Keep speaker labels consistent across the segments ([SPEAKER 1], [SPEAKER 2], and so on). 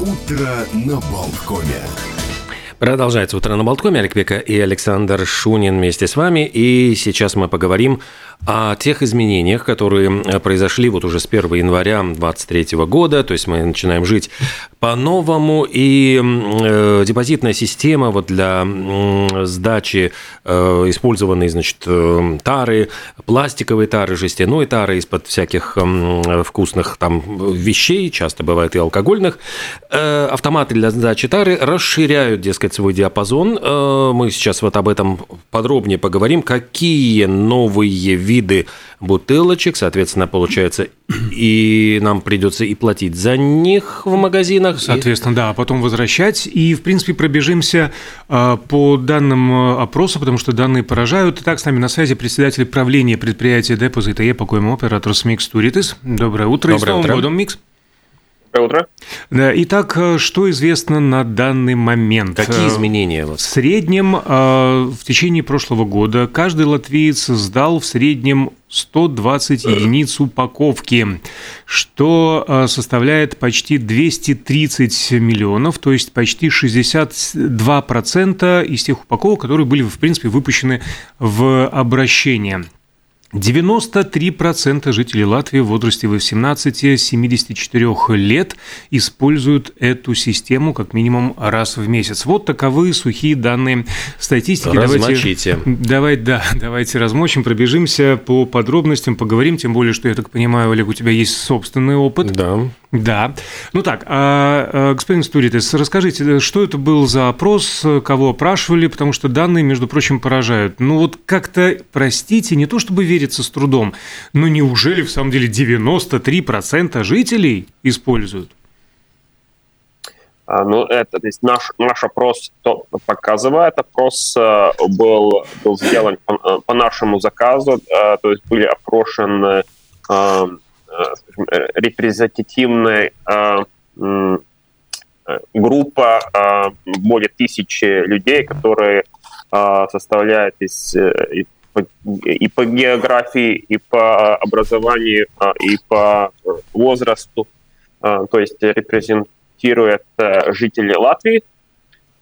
[SPEAKER 1] Утро на Болткоме.
[SPEAKER 2] Продолжается «Утро на Болткоме». Олег Века и Александр Шунин вместе с вами. И сейчас мы поговорим о тех изменениях, которые произошли вот уже с 1 января 2023 года. То есть мы начинаем жить по-новому. И э, депозитная система вот для э, сдачи э, использованной, значит, э, тары, пластиковой тары, жестяной тары из-под всяких э, вкусных там вещей, часто бывает и алкогольных, э, автоматы для сдачи тары расширяют, дескать, свой диапазон. Э, мы сейчас вот об этом подробнее поговорим. Какие новые виды бутылочек, соответственно, получается, и нам придется и платить за них в магазинах.
[SPEAKER 3] Соответственно, да, а потом возвращать. И, в принципе, пробежимся а, по данным а, опроса, потому что данные поражают. Итак, с нами на связи председатель правления предприятия Депозита Е, покоем оператор Микс Туритис. Доброе утро.
[SPEAKER 2] Доброе
[SPEAKER 3] и с
[SPEAKER 2] утро.
[SPEAKER 3] Годом, Микс.
[SPEAKER 4] Доброе утро.
[SPEAKER 3] Да, итак, э, что известно на данный момент?
[SPEAKER 2] Какие
[SPEAKER 3] Э,
[SPEAKER 2] изменения?
[SPEAKER 3] В среднем э, в течение прошлого года каждый латвиец сдал в среднем 120 единиц упаковки, что составляет почти 230 миллионов, то есть почти 62% из тех упаковок, которые были, в принципе, выпущены в обращение. 93% жителей Латвии в возрасте 18-74 лет используют эту систему как минимум раз в месяц. Вот таковы сухие данные статистики.
[SPEAKER 2] Размочите.
[SPEAKER 3] Давайте, давай, да, давайте размочим, пробежимся по подробностям, поговорим, тем более, что, я так понимаю, Олег, у тебя есть собственный опыт.
[SPEAKER 2] Да.
[SPEAKER 3] Да. Ну так, а, а, господин Стуритес, расскажите, что это был за опрос, кого опрашивали, потому что данные, между прочим, поражают. Ну вот как-то, простите, не то чтобы верится с трудом, но неужели в самом деле 93% жителей используют?
[SPEAKER 4] А, Ну, это, то есть наш, наш опрос то показывает, опрос э, был, был сделан по, э, по нашему заказу, э, то есть были опрошены э, скажем, репрезентативная э, группа э, более тысячи людей, которые составляют из, э, и по- и по географии, и по образованию, э, и по возрасту, Э, то есть репрезентирует э, жители Латвии.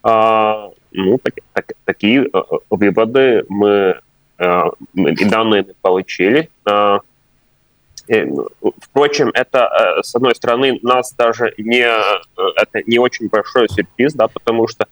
[SPEAKER 4] А, Ну, так- так- такие э, выводы мы, э, мы и данные мы получили. А, Впрочем, это, с одной стороны, нас даже не, это не очень большой сюрприз, да, потому что,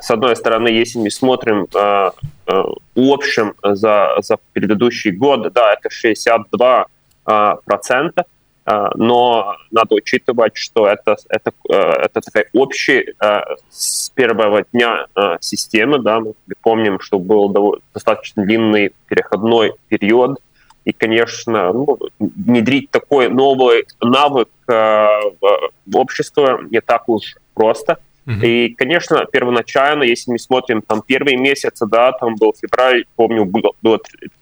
[SPEAKER 4] с одной стороны, если мы смотрим э, э, в общем за, за предыдущий год, да, это 62 э, процента, э, но надо учитывать, что это, это, э, это такая общая э, с первого дня системы, да, мы помним, что был достаточно длинный переходной период, и, конечно, ну, внедрить такой новый навык в общество не так уж просто. И, конечно, первоначально, если мы смотрим там первые месяцы, да, там был февраль, помню, было, было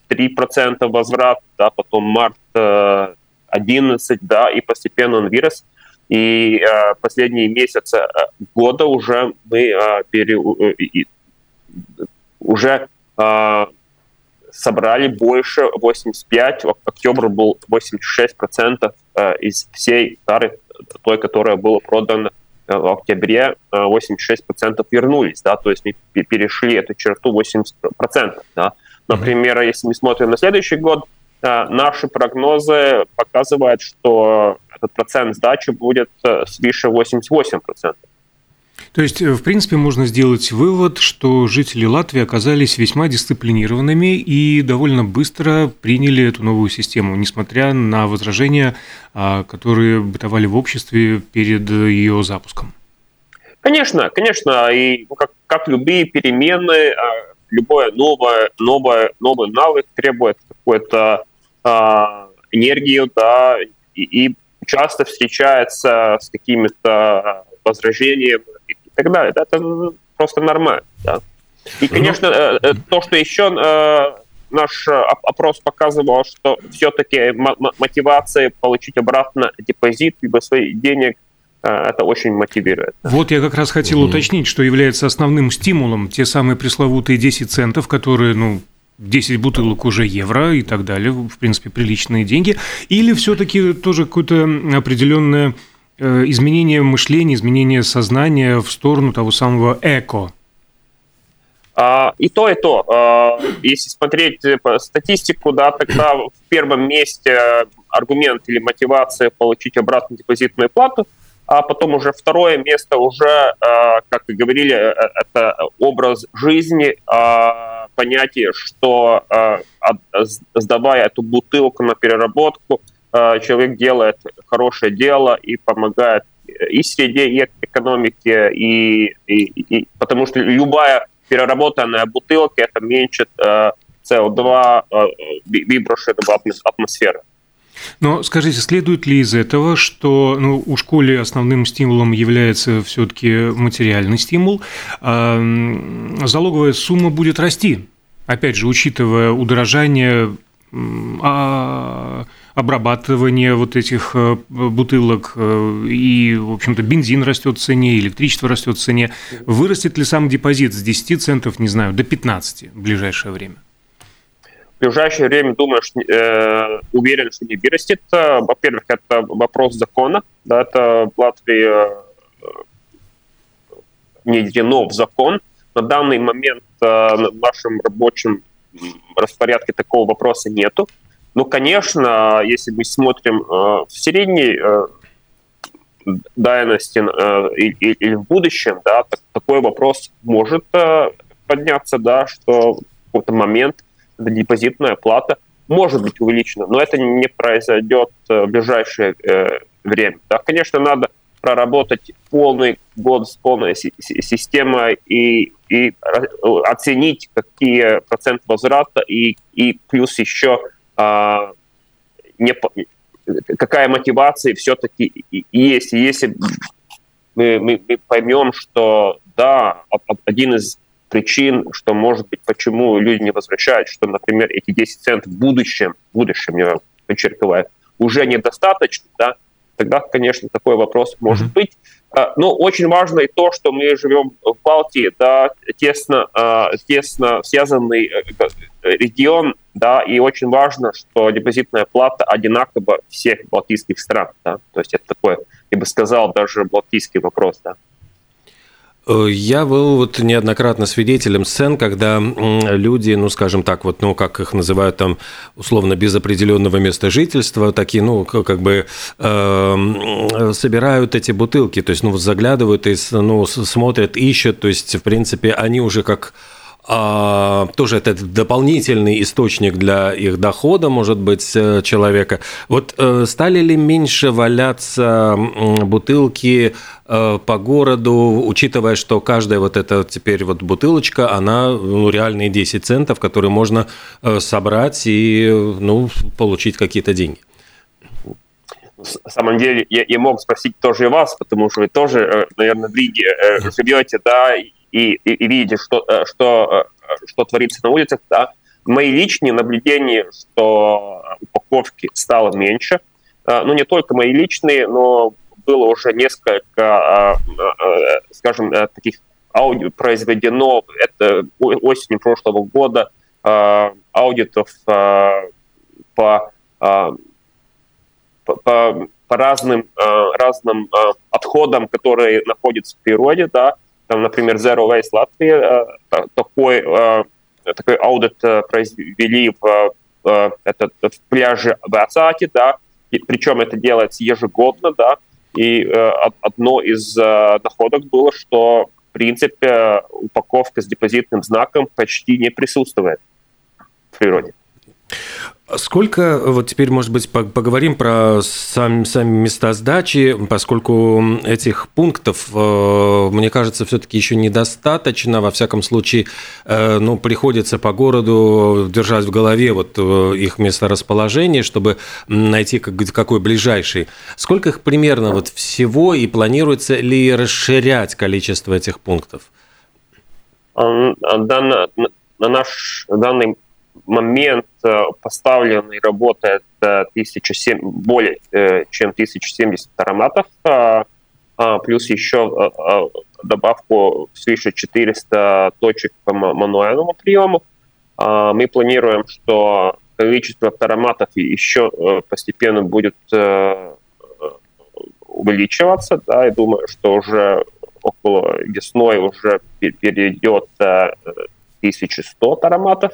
[SPEAKER 4] 3% возврат, да, потом март э, 11, да, и постепенно он вырос. И э, последние месяцы э, года уже мы э, пере, э, уже э, собрали больше 85, в октябре был 86% э, из всей тары, той, которая была продана в октябре, э, 86% вернулись, да, то есть мы пе- перешли эту черту 80%, да. Например, если мы смотрим на следующий год, э, наши прогнозы показывают, что этот процент сдачи будет э, свыше 88%.
[SPEAKER 3] То есть, э, в принципе, можно сделать вывод, что жители Латвии оказались весьма дисциплинированными и довольно быстро приняли эту новую систему, несмотря на возражения, а, которые бытовали в обществе перед ее запуском.
[SPEAKER 4] Конечно, конечно, и ну, как, как любые перемены, а, любое новое, новое, новый навык требует какую-то а, энергию, да, и, и часто встречается с какими-то возражениями и так далее. Да, это просто нормально, да. И, конечно, э, э, то, что еще э, наш оп- опрос показывал, что все-таки мотивация получить обратно депозит либо свои денег, это очень мотивирует.
[SPEAKER 3] Вот я как раз хотел уточнить, что является основным стимулом те самые пресловутые 10 центов, которые, ну, 10 бутылок уже евро и так далее, в принципе, приличные деньги, или все-таки тоже какое-то определенное изменение мышления, изменение сознания в сторону того самого эко?
[SPEAKER 4] А, и то, и то. А, если смотреть статистику, да, тогда в первом месте аргумент или мотивация получить обратно депозитную плату, а потом уже второе место уже, как вы говорили, это образ жизни, понятие, что сдавая эту бутылку на переработку, человек делает хорошее дело и помогает и среде, и экономике, и, и, и потому что любая переработанная бутылка это меньше СО2 выброшенного в атмосферу.
[SPEAKER 3] Но скажите, следует ли из этого, что ну, у школы основным стимулом является все-таки материальный стимул, а залоговая сумма будет расти? Опять же, учитывая удорожание а, обрабатывание вот этих э, бутылок, э, и, в общем-то, бензин растет в цене, электричество растет в цене. Вырастет ли сам депозит с 10 центов, не знаю, до 15 в ближайшее время?
[SPEAKER 4] В ближайшее время, думаю, э, уверен, что не вырастет. Во-первых, это вопрос закона. Да, это в Латвии э, не введено в закон. На данный момент э, в нашем рабочем распорядке такого вопроса нету. Ну, конечно, если мы смотрим э, в средней э, дальности э, или, или в будущем, да, так, такой вопрос может э, подняться, да, что в какой-то момент депозитная плата может быть увеличена, но это не произойдет э, в ближайшее э, время. Да, конечно, надо проработать полный год с полной системой и, и оценить, какие проценты возврата, и, и плюс еще не, какая мотивация все-таки есть. И если мы, мы, мы поймем, что да, один из причин, что может быть, почему люди не возвращают, что, например, эти 10 центов в будущем, в будущем, я подчеркиваю, уже недостаточно, да, тогда, конечно, такой вопрос может быть. А, но очень важно и то, что мы живем в Балтии, да, тесно, а, тесно связанный э, регион, да, и очень важно, что депозитная плата одинакова всех балтийских стран, да, то есть это такой, я бы сказал, даже балтийский вопрос, да.
[SPEAKER 2] Э, я был вот неоднократно свидетелем сцен, когда люди, ну, скажем так, вот, ну, как их называют там, условно, без определенного места жительства, такие, ну, как бы э, собирают эти бутылки, то есть, ну, заглядывают и, ну, смотрят, ищут, то есть, в принципе, они уже как а, тоже это дополнительный источник для их дохода, может быть, э, человека. Вот э, стали ли меньше валяться бутылки э, по городу, учитывая, что каждая вот эта теперь вот бутылочка, она ну, реальные 10 центов, которые можно собрать и ну, получить какие-то деньги?
[SPEAKER 4] На самом деле, я, я мог спросить тоже и вас, потому что вы тоже, наверное, в Риге живете, да, и, и, и видите, что, э, что, э, что творится на улицах, да, мои личные наблюдения, что упаковки стало меньше, э, ну, не только мои личные, но было уже несколько, скажем, таких аудио произведено, это осенью прошлого года, аудитов по, по, по, по разным, разным отходам, которые находятся в природе, да, там, например, Zero Waste Латвия, э, такой, э, такой аудит э, произвели в, этот, в пляже в Ацаке, да, и, причем это делается ежегодно, да, и одно из находок было, что в принципе упаковка с депозитным знаком почти не присутствует в природе.
[SPEAKER 2] Сколько, вот теперь, может быть, поговорим про сами, сами места сдачи, поскольку этих пунктов, э, мне кажется, все-таки еще недостаточно. Во всяком случае, э, ну, приходится по городу держать в голове вот э, их месторасположение, чтобы найти какой ближайший. Сколько их примерно вот всего и планируется ли расширять количество этих пунктов?
[SPEAKER 4] На, на наш данный момент э, поставленный работает 1007, более э, чем 1070 ароматов, а, плюс еще добавку свыше 400 точек по мануальному приему. Мы планируем, что количество ароматов еще э, постепенно будет увеличиваться, да, и думаю, что уже около весной уже перейдет 1100 тароматов.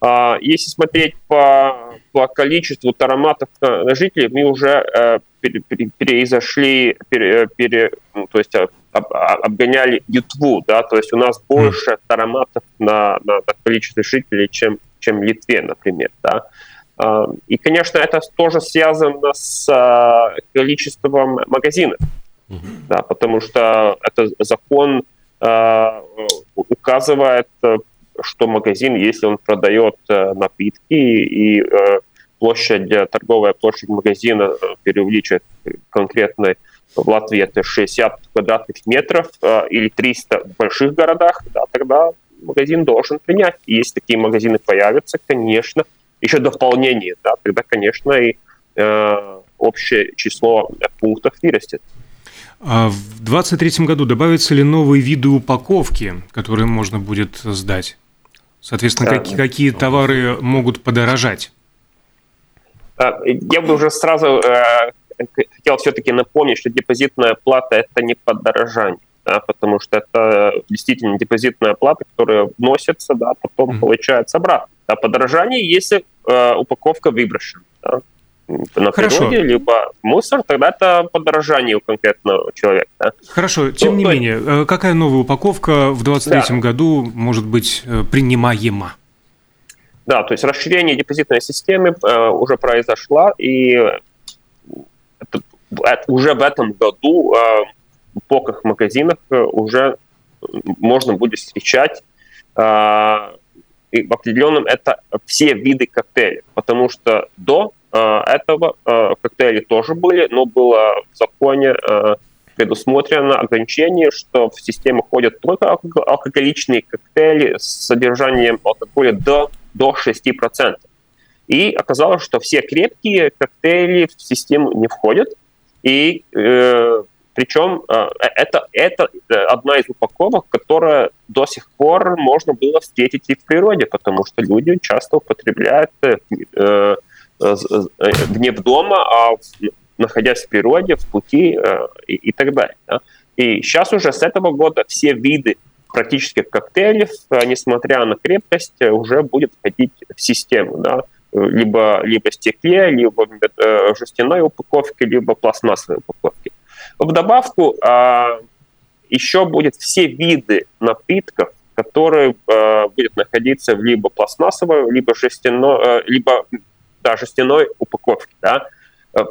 [SPEAKER 4] А, если смотреть по, по количеству тароматов на жителей, мы уже переизошли, пере, пере, ну, то есть об, обгоняли Литву, да, то есть у нас больше тароматов на, на, на количество жителей, чем, чем в Литве, например, да. А, и, конечно, это тоже связано с а, количеством магазинов, да, потому что это закон а, указывает, что магазин, если он продает напитки и площадь, торговая площадь магазина переувеличивает конкретной в Латвии это 60 квадратных метров э, или 300 в больших городах, да, тогда магазин должен принять. И если такие магазины появятся, конечно, еще дополнение, да, тогда, конечно, и э, общее число пунктов вырастет.
[SPEAKER 3] А в 2023 году добавятся ли новые виды упаковки, которые можно будет сдать? Соответственно, да. какие, товары могут подорожать?
[SPEAKER 4] Я бы уже сразу э, хотел все-таки напомнить, что депозитная плата – это не подорожание, да, потому что это действительно депозитная плата, которая вносится, да, потом mm-hmm. получается обратно. Да, подорожание, если э, упаковка выброшена. Да, на Хорошо. природе, либо мусор, тогда это подорожание у конкретного человека. Да?
[SPEAKER 3] Хорошо, тем ну, не то, менее, э, какая новая упаковка в 2023 да. году может быть э, принимаема?
[SPEAKER 4] Да, то есть расширение депозитной системы э, уже произошло, и уже в этом году в полках магазинах уже можно будет встречать и в определенном это все виды коктейлей, потому что до этого коктейли тоже были, но было в законе предусмотрено ограничение, что в систему ходят только алкоголичные коктейли с содержанием алкоголя до, до 6%. И оказалось, что все крепкие коктейли в систему не входят, и э, причем э, это, это э, одна из упаковок, которая до сих пор можно было встретить и в природе, потому что люди часто употребляют э, э, э, не в дома, а в, находясь в природе, в пути э, и, и так далее. Да? И сейчас уже с этого года все виды практически коктейлей, э, несмотря на крепкость, уже будет входить в систему. Да? либо, либо стекле, либо в э, жестяной упаковке, либо пластмассовой упаковке. В добавку а, еще будет все виды напитков, которые а, будут находиться в либо пластмассовой, либо жестяной, а, либо да, жестяной упаковке. Да.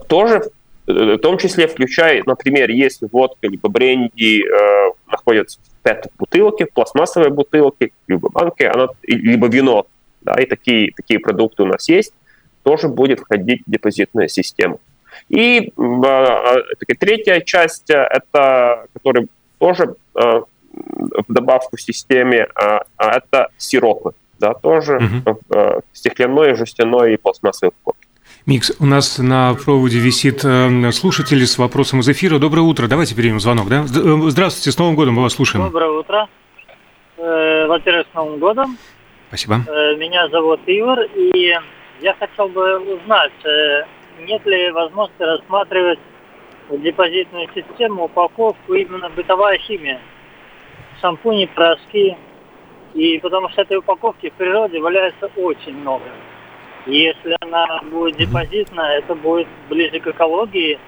[SPEAKER 4] Тоже в том числе включая, например, если водка либо бренди э, находятся в пэт-бутылке, в пластмассовой бутылке, либо банке, она, либо вино да, и такие, такие продукты у нас есть, тоже будет входить в депозитную систему. И э, третья часть, э, это, которая тоже э, в добавку в системе, э, это сиропы, да, тоже угу. э, стеклянной, жестяной и пластмассовой упаковки.
[SPEAKER 3] Микс, у нас на проводе висит э, слушатель с вопросом из эфира. Доброе утро. Давайте примем звонок, да? Здравствуйте, с Новым годом, мы вас слушаем.
[SPEAKER 5] Доброе утро. Во-первых, с Новым годом.
[SPEAKER 3] Спасибо.
[SPEAKER 5] Э, меня зовут Ивар, и я хотел бы узнать, э, нет ли возможности рассматривать депозитную систему упаковку именно бытовая химия. Шампуни, порошки. И потому что этой упаковки в природе валяется очень много. И если она будет депозитная, это будет ближе к экологии.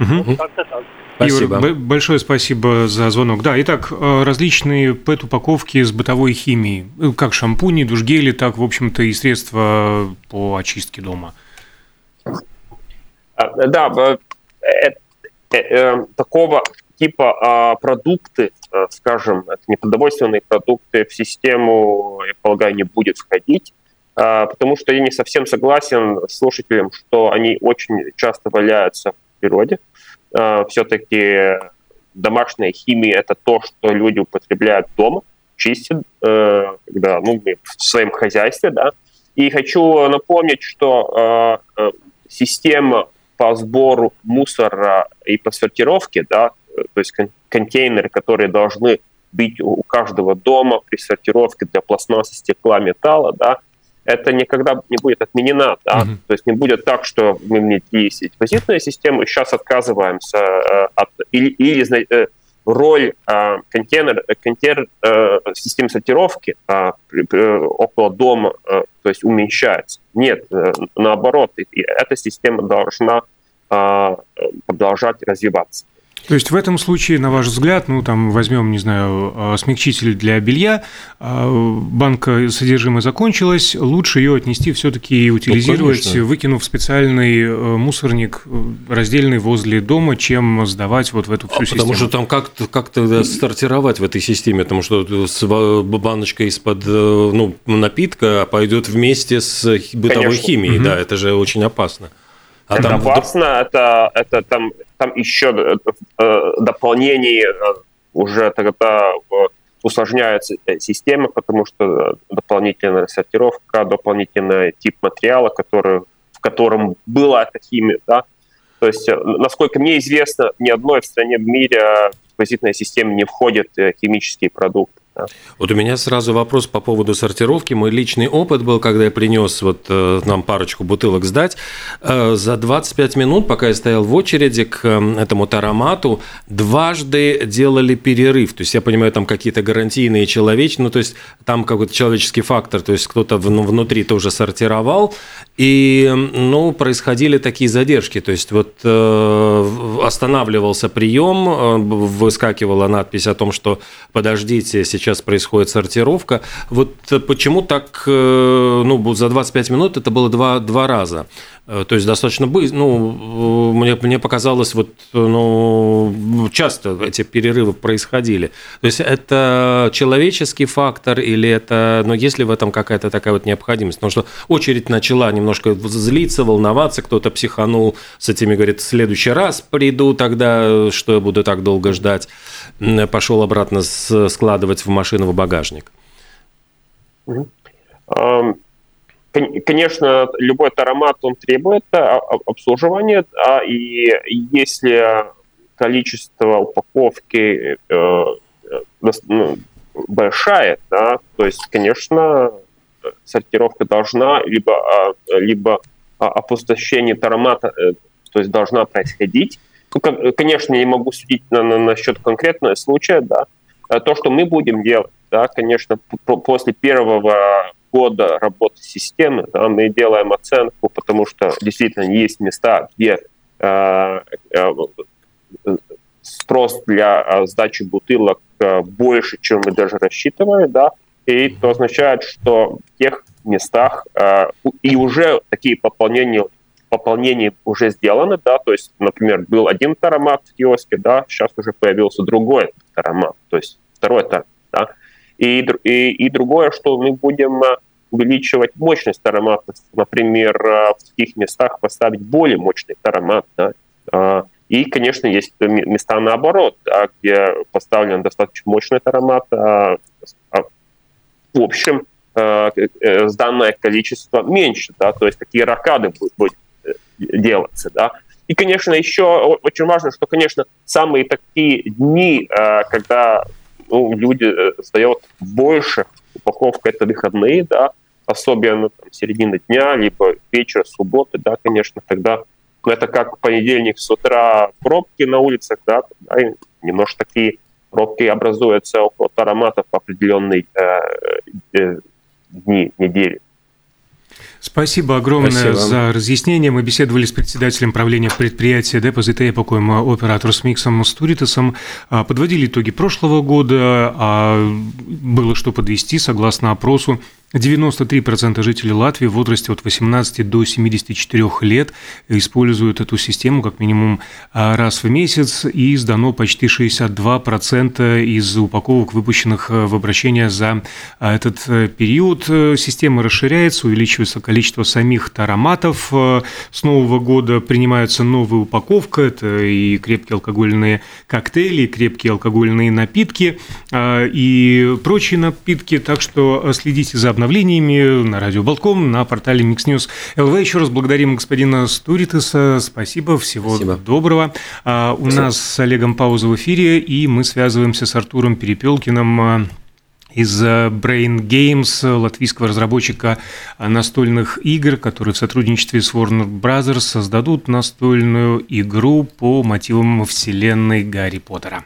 [SPEAKER 3] Угу. Как-то так. Спасибо. Егор, большое спасибо за звонок. Да, итак, э, различные ПЭТ-упаковки с бытовой химией, э, как шампуни, душгели, так, в общем-то, и средства по очистке дома.
[SPEAKER 4] А, да, э, такого типа а, продукты, скажем, это непродовольственные продукты в систему, я полагаю, не будет входить, а, потому что я не совсем согласен с слушателем, что они очень часто валяются в природе. Э, все-таки домашняя химия – это то, что люди употребляют дома, чистят, э, когда, ну, в своем хозяйстве, да. И хочу напомнить, что э, система по сбору мусора и по сортировке, да, то есть контейнеры, которые должны быть у каждого дома при сортировке для пластмассы, стекла, металла, да, это никогда не будет отменена. Да? Uh-huh. То есть не будет так, что мы внедрили депозитную систему, сейчас отказываемся э, от... Или, или э, роль э, контейнер, контейнер э, системы сортировки э, около дома э, то есть уменьшается. Нет, э, наоборот, и, и эта система должна э, продолжать развиваться.
[SPEAKER 3] То есть в этом случае, на ваш взгляд, ну там возьмем, не знаю, а, смягчитель для белья, а, банка содержимое закончилось, лучше ее отнести все-таки и утилизировать, ну, выкинув специальный э, мусорник э, раздельный возле дома, чем сдавать вот в эту всю
[SPEAKER 2] а
[SPEAKER 3] систему.
[SPEAKER 2] Потому что там как-то как то стартировать в этой системе, потому что баночка из-под э, ну, напитка пойдет вместе с бытовой Конечно. химией, угу. да, это же очень опасно.
[SPEAKER 4] А это там... опасно, это, это там, там еще э, дополнение э, уже тогда усложняется э, система, потому что дополнительная сортировка, дополнительный тип материала, который, в котором была эта химия, да, то есть, насколько мне известно, ни одной в стране в мире в депозитная система не входят химические продукты.
[SPEAKER 2] Вот у меня сразу вопрос по поводу сортировки. Мой личный опыт был, когда я принес вот э, нам парочку бутылок сдать. Э, за 25 минут, пока я стоял в очереди к э, этому таромату, дважды делали перерыв. То есть я понимаю, там какие-то гарантийные человечные, ну то есть там какой-то человеческий фактор, то есть кто-то внутри тоже сортировал, и ну происходили такие задержки. То есть вот останавливался прием, выскакивала надпись о том, что подождите, сейчас происходит сортировка. Вот почему так, э, ну, за 25 минут это было два, два раза. Э, то есть достаточно быстро, ну, мне, мне показалось, вот, ну, часто эти перерывы происходили. То есть это человеческий фактор или это, ну, есть ли в этом какая-то такая вот необходимость? Потому что очередь начала немножко злиться, волноваться, кто-то психанул с этими, говорит, в следующий раз приду тогда, что я буду так долго ждать. Пошел обратно складывать в машину в багажник.
[SPEAKER 4] Конечно, любой аромат, он требует а, обслуживания, да, и если количество упаковки э, э, ну, большая, да, то есть, конечно, сортировка должна, либо, а, либо опустошение таромата, э, то есть должна происходить. Ну, конечно, я не могу судить на, на, насчет конкретного случая, да. То, что мы будем делать, да, конечно, после первого года работы системы да, мы делаем оценку, потому что действительно есть места, где э, э, спрос для э, сдачи бутылок э, больше, чем мы даже рассчитывали, да, и это означает, что в тех местах э, и уже такие пополнения пополнения уже сделаны, да, то есть, например, был один таромат в киоске, да, сейчас уже появился другой таромат, то есть второй таромат, да, и, и, и другое, что мы будем э, увеличивать мощность ароматов, например, э, в таких местах поставить более мощный аромат. Да? А, и, конечно, есть места наоборот, да, где поставлен достаточно мощный аромат. А, а, в общем, э, данное количество меньше, да, то есть такие ракады будут делаться, да. И, конечно, еще очень важно, что, конечно, самые такие дни, когда ну, люди э, сдают больше, упаковка это выходные, да, особенно там, середина дня, либо вечер, субботы, да, конечно, тогда ну, это как понедельник с утра пробки на улицах, да, да немножко такие пробки образуются около ароматов в определенные э, э, дни недели.
[SPEAKER 3] Спасибо огромное Спасибо. за разъяснение. Мы беседовали с председателем правления предприятия Депозит Эпокоем, оператор с Миксом Стуритесом. А, подводили итоги прошлого года, а было что подвести согласно опросу 93% жителей Латвии в возрасте от 18 до 74 лет используют эту систему как минимум а, раз в месяц, и сдано почти 62% из упаковок, выпущенных э, в обращение за а, этот э, период. Система расширяется, увеличивается количество самих тароматов. Э, с нового года принимается новая упаковка, это и крепкие алкогольные коктейли, и крепкие алкогольные напитки, а, и прочие напитки, так что следите за обновлением обновлениями на радио Болтком, на портале Mix News ЛВ. Еще раз благодарим господина Стуритеса. Спасибо, всего Спасибо. доброго. А, у Спасибо. нас с Олегом пауза в эфире, и мы связываемся с Артуром Перепелкиным, из Brain Games, латвийского разработчика настольных игр, которые в сотрудничестве с Warner Bros. создадут настольную игру по мотивам вселенной Гарри Поттера.